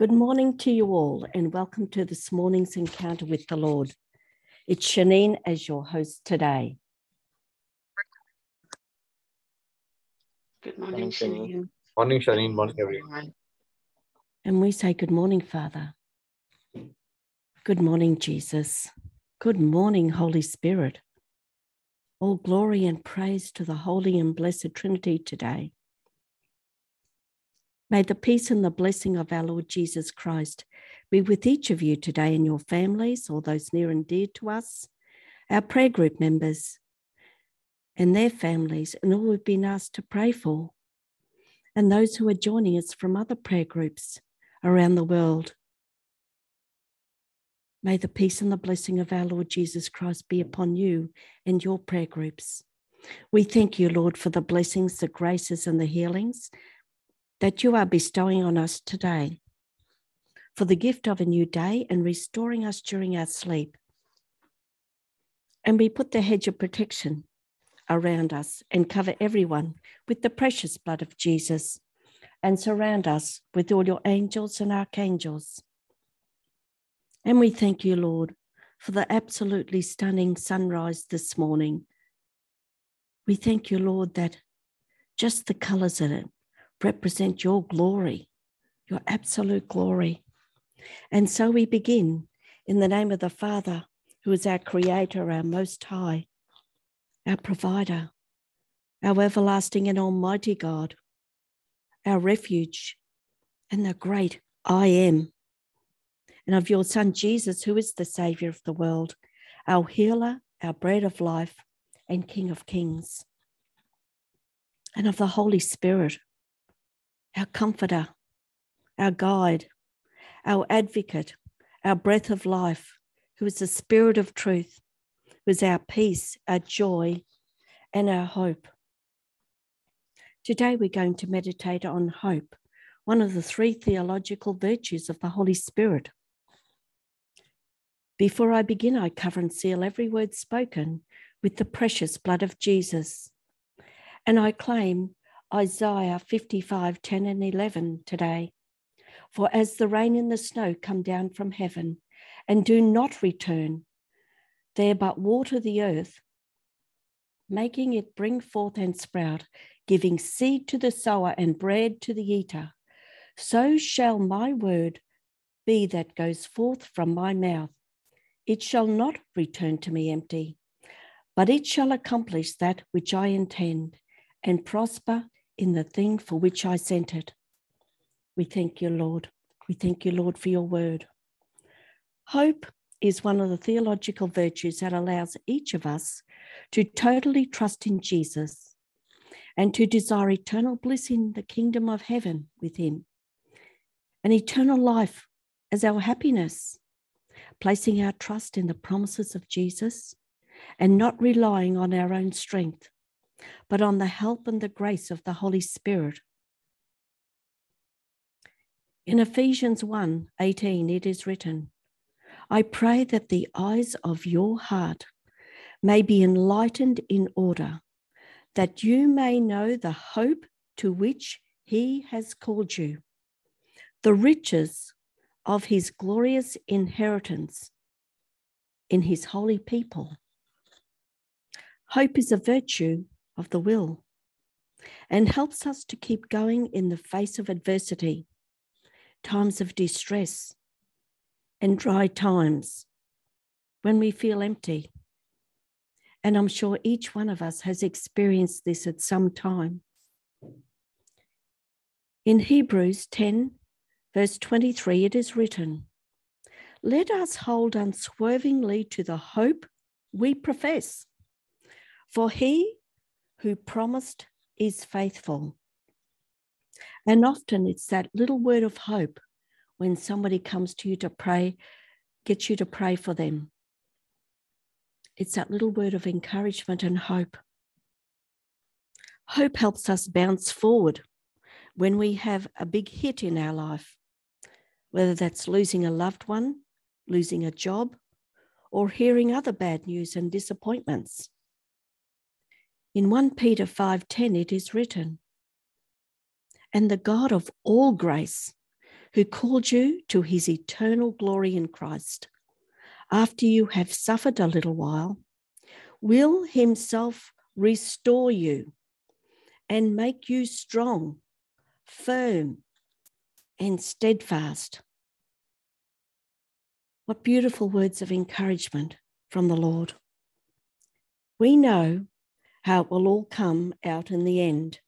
Good morning to you all, and welcome to this morning's encounter with the Lord. It's Shanine as your host today. Good morning, Morning, Shanine. Morning, Shanine. Morning, everyone. And we say, Good morning, Father. Good morning, Jesus. Good morning, Holy Spirit. All glory and praise to the Holy and Blessed Trinity today. May the peace and the blessing of our Lord Jesus Christ be with each of you today and your families, all those near and dear to us, our prayer group members and their families, and all we've been asked to pray for, and those who are joining us from other prayer groups around the world. May the peace and the blessing of our Lord Jesus Christ be upon you and your prayer groups. We thank you, Lord, for the blessings, the graces, and the healings that you are bestowing on us today, for the gift of a new day and restoring us during our sleep. And we put the hedge of protection around us and cover everyone with the precious blood of Jesus and surround us with all your angels and archangels. And we thank you, Lord, for the absolutely stunning sunrise this morning. We thank you, Lord, that just the colors in it represent your glory, your absolute glory. And so we begin in the name of the Father, who is our Creator, our Most High, our Provider, our everlasting and Almighty God, our refuge, and the great I am. And of your Son Jesus, who is the Savior of the world, our healer, our bread of life, and King of kings. And of the Holy Spirit, our comforter, our guide, our advocate, our breath of life, who is the Spirit of truth, who is our peace, our joy, and our hope. Today we're going to meditate on hope, one of the three theological virtues of the Holy Spirit. Before I begin, I cover and seal every word spoken with the precious blood of Jesus. And I claim Isaiah 55 10 and 11 today. For as the rain and the snow come down from heaven and do not return, there but water the earth, making it bring forth and sprout, giving seed to the sower and bread to the eater, so shall my word be that goes forth from my mouth. It shall not return to me empty, but it shall accomplish that which I intend and prosper in the thing for which I sent it. We thank you, Lord. We thank you, Lord, for your word. Hope is one of the theological virtues that allows each of us to totally trust in Jesus and to desire eternal bliss in the kingdom of heaven with him and eternal life as our happiness, placing our trust in the promises of Jesus and not relying on our own strength but on the help and the grace of the Holy Spirit. In Ephesians 1 18, it is written, I pray that the eyes of your heart may be enlightened in order, that you may know the hope to which he has called you, the riches of his glorious inheritance in his holy people. Hope is a virtue of the will and helps us to keep going in the face of adversity, times of distress, and dry times when we feel empty. And I'm sure each one of us has experienced this at some time. In Hebrews 10, verse 23, it is written, Let us hold unswervingly to the hope we profess, for he who promised is faithful. And often it's that little word of hope when somebody comes to you to pray, gets you to pray for them. It's that little word of encouragement and hope. Hope helps us bounce forward when we have a big hit in our life, whether that's losing a loved one, losing a job, or hearing other bad news and disappointments. In 1 Peter 5:10 it is written, "And the God of all grace, who called you to his eternal glory in Christ, after you have suffered a little while, will himself restore you and make you strong, firm, and steadfast. What beautiful words of encouragement from the Lord. We know how it will all come out in the end.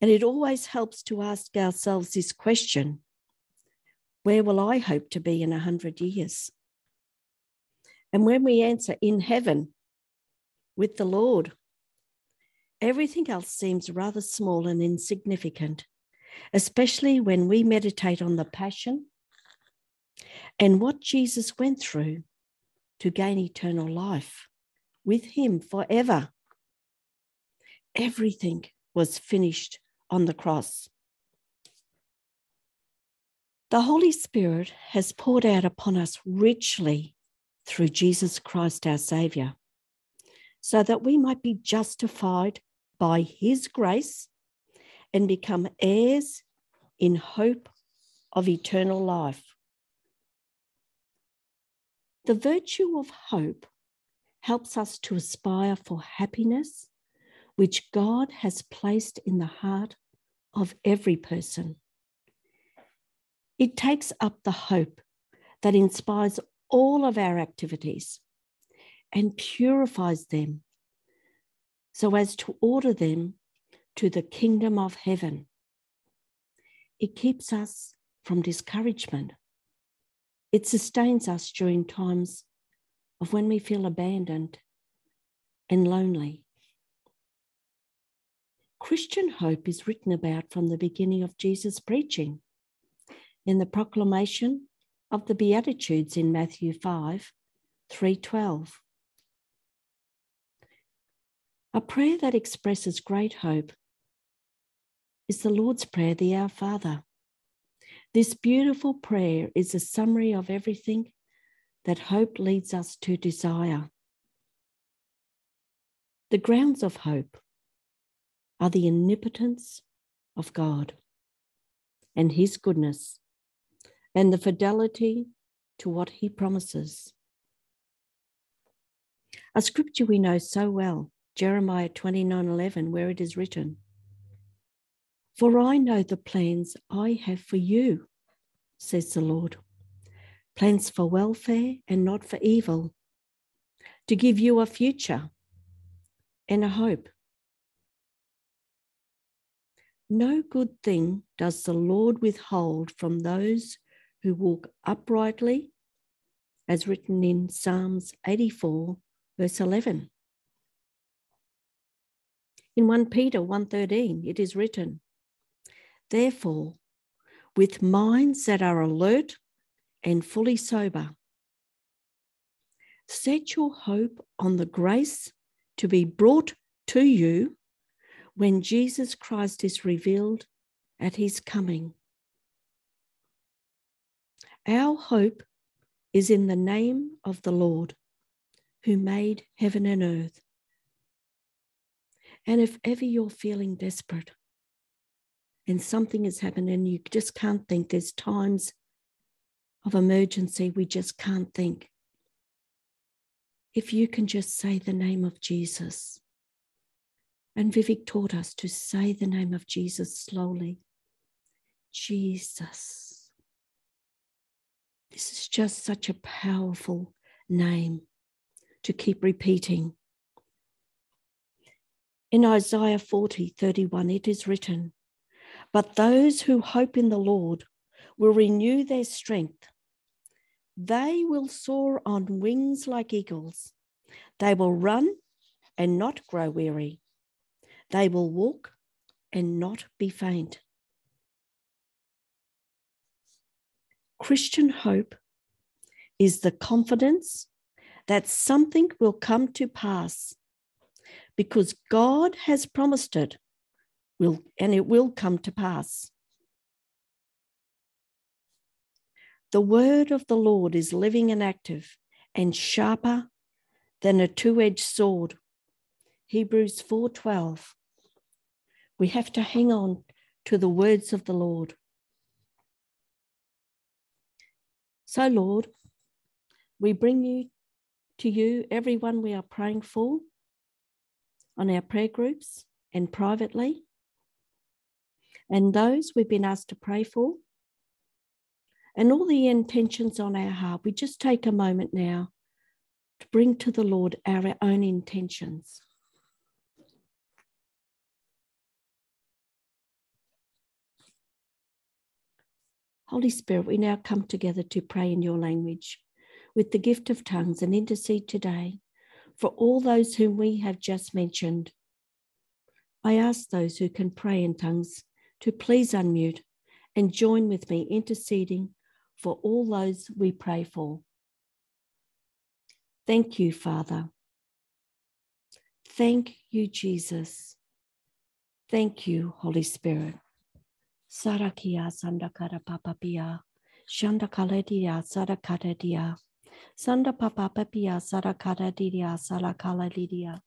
And it always helps to ask ourselves this question Where will I hope to be in a hundred years? And when we answer in heaven with the Lord, everything else seems rather small and insignificant, especially when we meditate on the passion and what Jesus went through to gain eternal life with Him forever. Everything was finished on the cross. The Holy Spirit has poured out upon us richly through Jesus Christ our Saviour, so that we might be justified by His grace and become heirs in hope of eternal life. The virtue of hope helps us to aspire for happiness, which God has placed in the heart of every person. It takes up the hope that inspires all of our activities and purifies them so as to order them to the kingdom of heaven. It keeps us from discouragement. It sustains us during times of when we feel abandoned and lonely. Christian hope is written about from the beginning of Jesus' preaching in the proclamation of the Beatitudes in Matthew 5 312. A prayer that expresses great hope is the Lord's Prayer, the Our Father. This beautiful prayer is a summary of everything that hope leads us to desire. The grounds of hope are the omnipotence of God and His goodness and the fidelity to what He promises. A scripture we know so well, Jeremiah 29 11, where it is written, For I know the plans I have for you, says the Lord plans for welfare and not for evil, to give you a future and a hope. No good thing does the Lord withhold from those who walk uprightly, as written in Psalms 84, verse 11. In 1 Peter 1:13 it is written, Therefore, with minds that are alert and fully sober, set your hope on the grace to be brought to you when Jesus Christ is revealed at his coming. Our hope is in the name of the Lord who made heaven and earth. And if ever you're feeling desperate and something has happened and you just can't think, there's times of emergency we just can't think. If you can just say the name of Jesus, and Vivek taught us to say the name of Jesus slowly. Jesus. This is just such a powerful name to keep repeating. In Isaiah 40, 31, it is written, But those who hope in the Lord will renew their strength. They will soar on wings like eagles. They will run and not grow weary. They will walk and not be faint. Christian hope is the confidence that something will come to pass because God has promised it will and it will come to pass. The word of the Lord is living and active and sharper than a two-edged sword. Hebrews 4:12. We have to hang on to the words of the Lord. So, Lord, we bring you to you everyone we are praying for on our prayer groups and privately, and those we've been asked to pray for, and all the intentions on our heart. We just take a moment now to bring to the Lord our own intentions. Holy Spirit, we now come together to pray in your language with the gift of tongues and intercede today for all those whom we have just mentioned. I ask those who can pray in tongues to please unmute and join with me interceding for all those we pray for. Thank you, Father. Thank you, Jesus. Thank you, Holy Spirit. Sarakia Sandakara Papapia, Shandakaladia Sarakadadia, Sanda Papapia Sarakadadia Sarakaladia,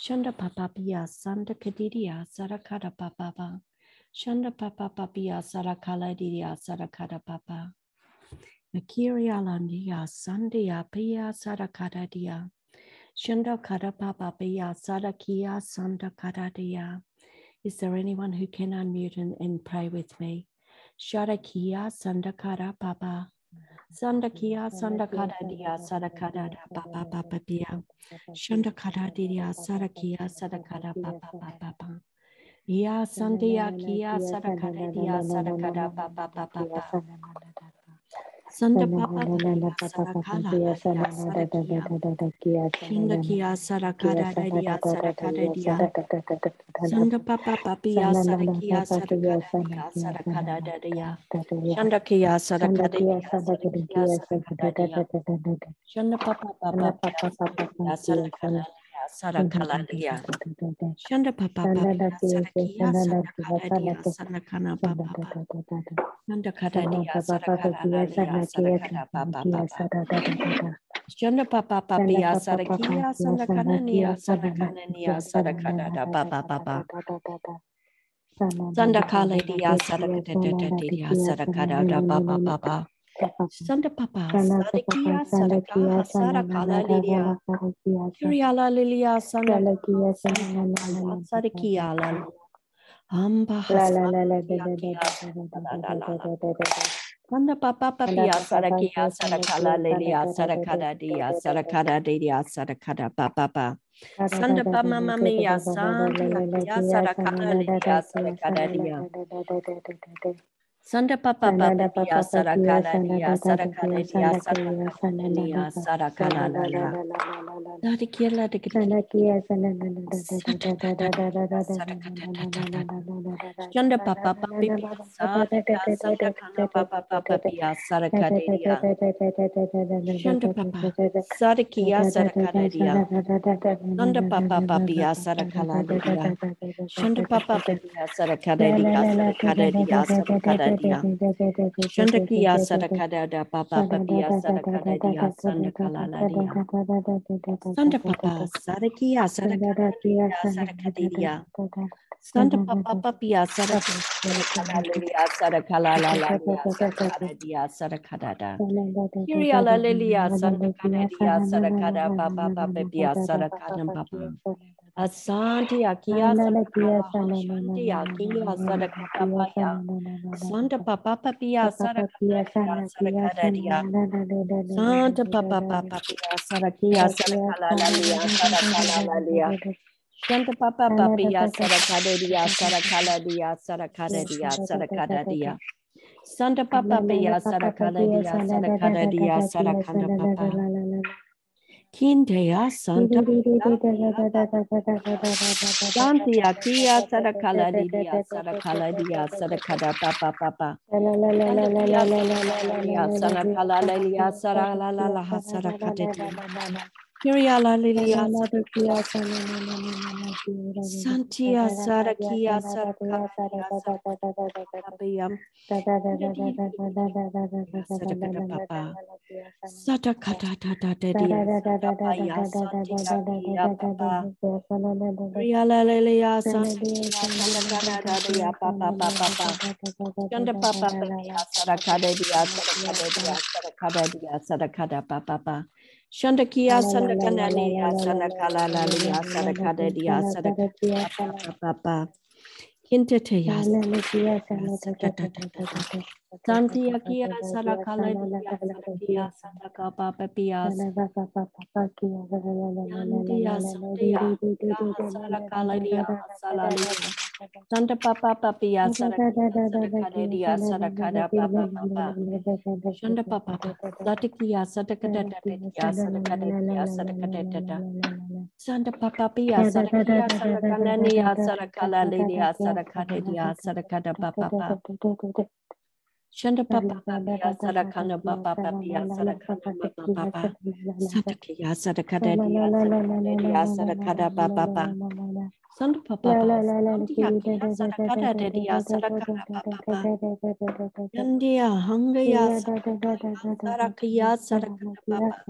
Shanda Papapia Sandakadidia Sarakada Papapa, Shanda Makiria Landia Sandia Pia Sarakadadia, Shanda Kada Papapia Sarakia Sandakadadia. Is there anyone who can unmute and, and pray with me? Sharakia Sandakara Papa. Sandakia Sandakara Dia Sadakara Papa Papa Pia. Shandakara Dia Sarakia Sadakara Papa Papa. Ya Sandia Kia Sadakara Dia Sadakara Papa Papa. Sanda Papa Dia Sarakala Dia Sarakia. Shandakia Sarakara Dia Sarakara Dia. Sanda papa papia sarakia sarakadadia sarakadadia. Shanda kia sarakadadia sarakia sarakadadia. Shanda papa papa papia sarakadadia sarakaladia. Shanda papa papia sarakia sarakadadia sarakana papa. Shanda kadadia sarakadadia sarakada papa. Shanda papa papia sarakia sarakanania sarakanania sarakada papa papa. Sanda kala dia sarakada dia sarakada papa papa. Sanda papa sarakia sarakia sarakala lilia. Kiriala lilia sanda sarakia la. Amba Sanda papa papia sarakia sarakala lilia sarakada dia sarakada dia sarakada papa. Sanda pama mamia sandia sarakala lilia sarakada dia. Sanda papa papia sarakala dia sarakada dia sarakala dia sarakala lilia. Dari kila de Sanda papa papia saraka sanda kana papa papia sarakada dia. Shanda papa sarakia sarakadadia. Nanda papa papia sarakaladia. Shanda papa papia sarakadadia sarakadadia sarakadadia. Shanda kia sarakadada papa papia sarakadadia sandakalaladia. Sanda papa sarakia sarakadadia sarakadadia. Sanda papa papia sarakalalia sarakalalalia sarakadadia sarakadada. Kiriala lilia sarakadadia sarakada papa papa pia sarakadam papa. Asanti akia sarakada shanti akia sarakada paya. Santa papa sarakadadia. Santa papa papa pia sarakia sarakalalia sarakalalia. Santa papa papia sarakadadia sarakaladia sarakadadia sarakadadia. Santa papa pia sarakadadia sarakadadia sarakada papa. Kintea Santa Santi Akia Sarakaladia Sarakaladia Sarakada Papa Papa Sarakalalia Sarakalalia Saralala Sarakadeti Kiriala Lilia Santia Sarakia Sarakabiyam Satakata Tata Dedia Satapaya Santia Papa Riala Lilia Santia Papa Papa Yanda Papa Sarakada Dia Sarakada Dia Sarakada Dia Sarakada Papa Shandakia Sandakanani Sanakala Lalia Sadakadadia Sadakapa Papa Kintetea Santiakia Sarakala Dia Sadakapa Papias Yandia Sandia Sarakala Dia Salalia Santa Papa Papia Sadakadia Sadakada Papa Papa Shanda Papa Latikia Sadakada Sadakada Sadakada Santa Papa Pia Sadakia Sadakanania Sadakala Lydia Sadakadia Sadakada Papa Shanda Papa Pia Sadakana Papa Papia Sadakana Papa Sadakia Sadakada Sadakada Papa Santa Papa Santiakia Sadakada Dedia Sadakada Papa Yandia Hangaya Sarakia Sadakada Papa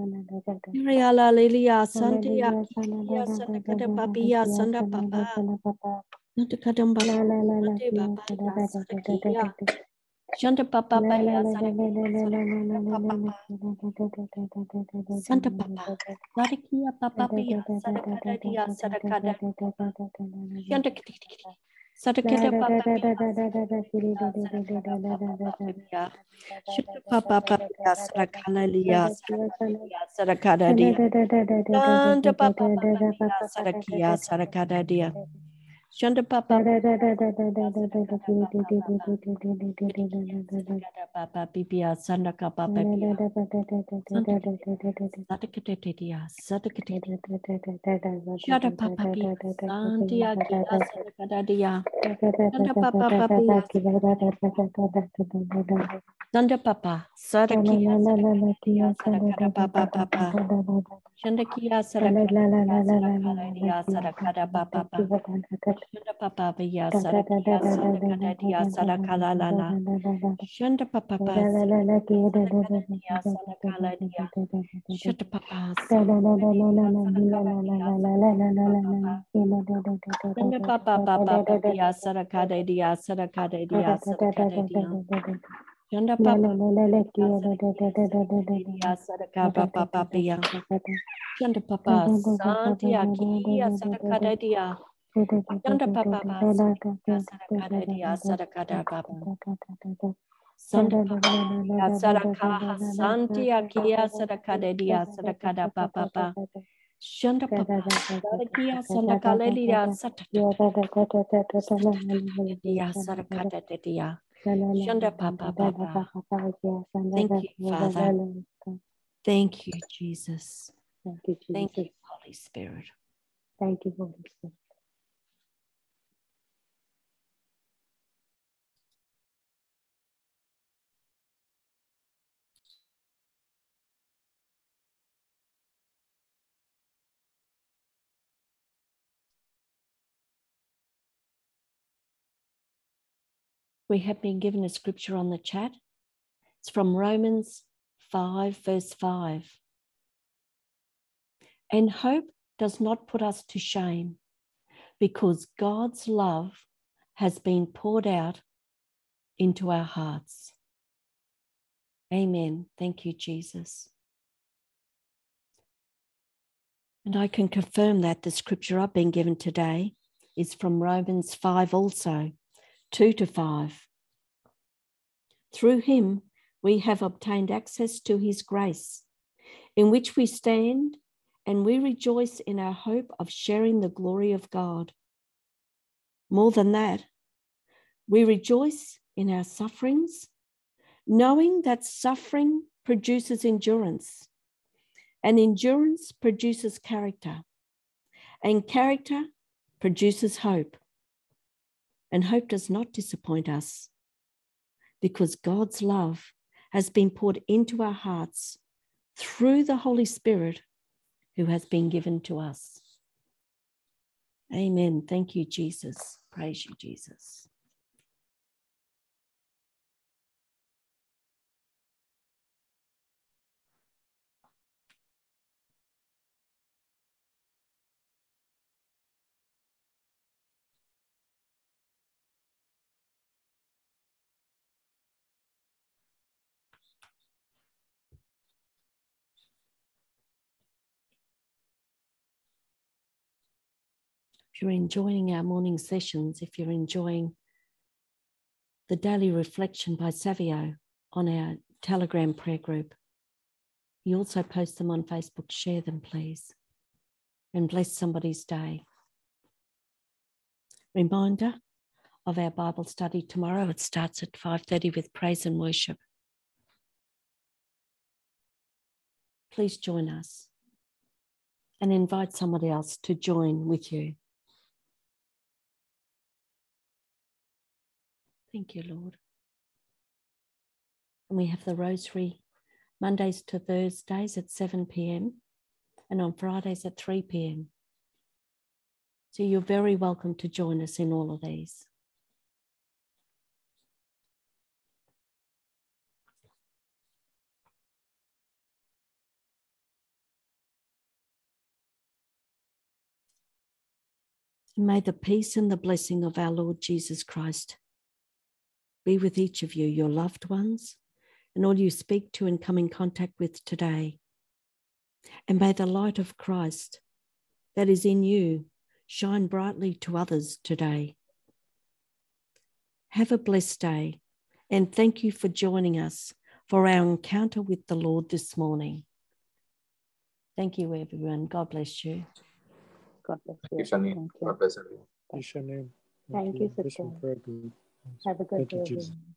Riala Lilia Santia Sadakada Papia Sanda Papa Natakadam Baba Sadakia Shanta Papa Paya Santa Papa Sadakia Papa Pia Sadakada Dia Sadakada Shanta Sadakada Papa Shanta Papa Pia Sadakala Lia Sadakada Dia Santa Papa Pia Sadakia Sadakada Dia Shanda Papa Papa Pipia Sandaka Papa Sadakatetia Sadakatetia Shada Papa Santia Sadakadadia Shanda Papa Papa Sanda Papa Sadakia Sadakada Papa Papa Shandakia Sadakada Sadakada Papa Shanda Papa Pia Sadakia Sadakadadia Sadakala Lala Shanda Papa Sadakadadia Sadakaladia Shanda Papa Shanda Papa Papa Pia Sadakadadia Sadakadadia Sadakadadia Shanda Papa Sadaka Papa Papia Shanda Papa Santia Kia Sadakadadia Shanda Papa Sadakadadia Sadakada Papa Santa Papa Sadaka Santia Kia Sadakadadia Sadakada Papa Shanda Papa Sadakia Sadakaledia Satakadia Sadakadadia Shanda Papa Papa. Thank you, Father. Thank you, Jesus. Thank you, Jesus. Thank you, Holy Spirit. Thank you, Holy Spirit. We have been given a scripture on the chat. It's from Romans 5, verse 5. And hope does not put us to shame because God's love has been poured out into our hearts. Amen. Thank you, Jesus. And I can confirm that the scripture I've been given today is from Romans 5 also, 2 to 5. Through him, we have obtained access to his grace, in which we stand and we rejoice in our hope of sharing the glory of God. More than that, we rejoice in our sufferings, knowing that suffering produces endurance, and endurance produces character, and character produces hope. And hope does not disappoint us because God's love has been poured into our hearts through the Holy Spirit who has been given to us. Amen. Thank you, Jesus. Praise you, Jesus. You're enjoying our morning sessions, if you're enjoying the daily reflection by Savio on our Telegram prayer group, you also post them on Facebook. Share them, please, and bless somebody's day. Reminder of our Bible study tomorrow. It starts at 5:30 with praise and worship. Please join us and invite somebody else to join with you. Thank you, Lord. And we have the rosary Mondays to Thursdays at 7 p.m. and on Fridays at 3 p.m. So you're very welcome to join us in all of these. May the peace and the blessing of our Lord Jesus Christ be with each of you, your loved ones, and all you speak to and come in contact with today. And may the light of Christ that is in you shine brightly to others today. Have a blessed day, and thank you for joining us for our encounter with the Lord this morning. Thank you, everyone. God bless you. God bless Thank you, you. Shani. Thank God bless everyone. Bless your name. Thank you, Bless sister. Your prayer group. Have a good Thank day, you, Jesus. everyone.